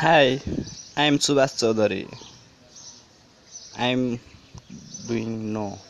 Hi, I am Subhash Chaudhary. I am doing no.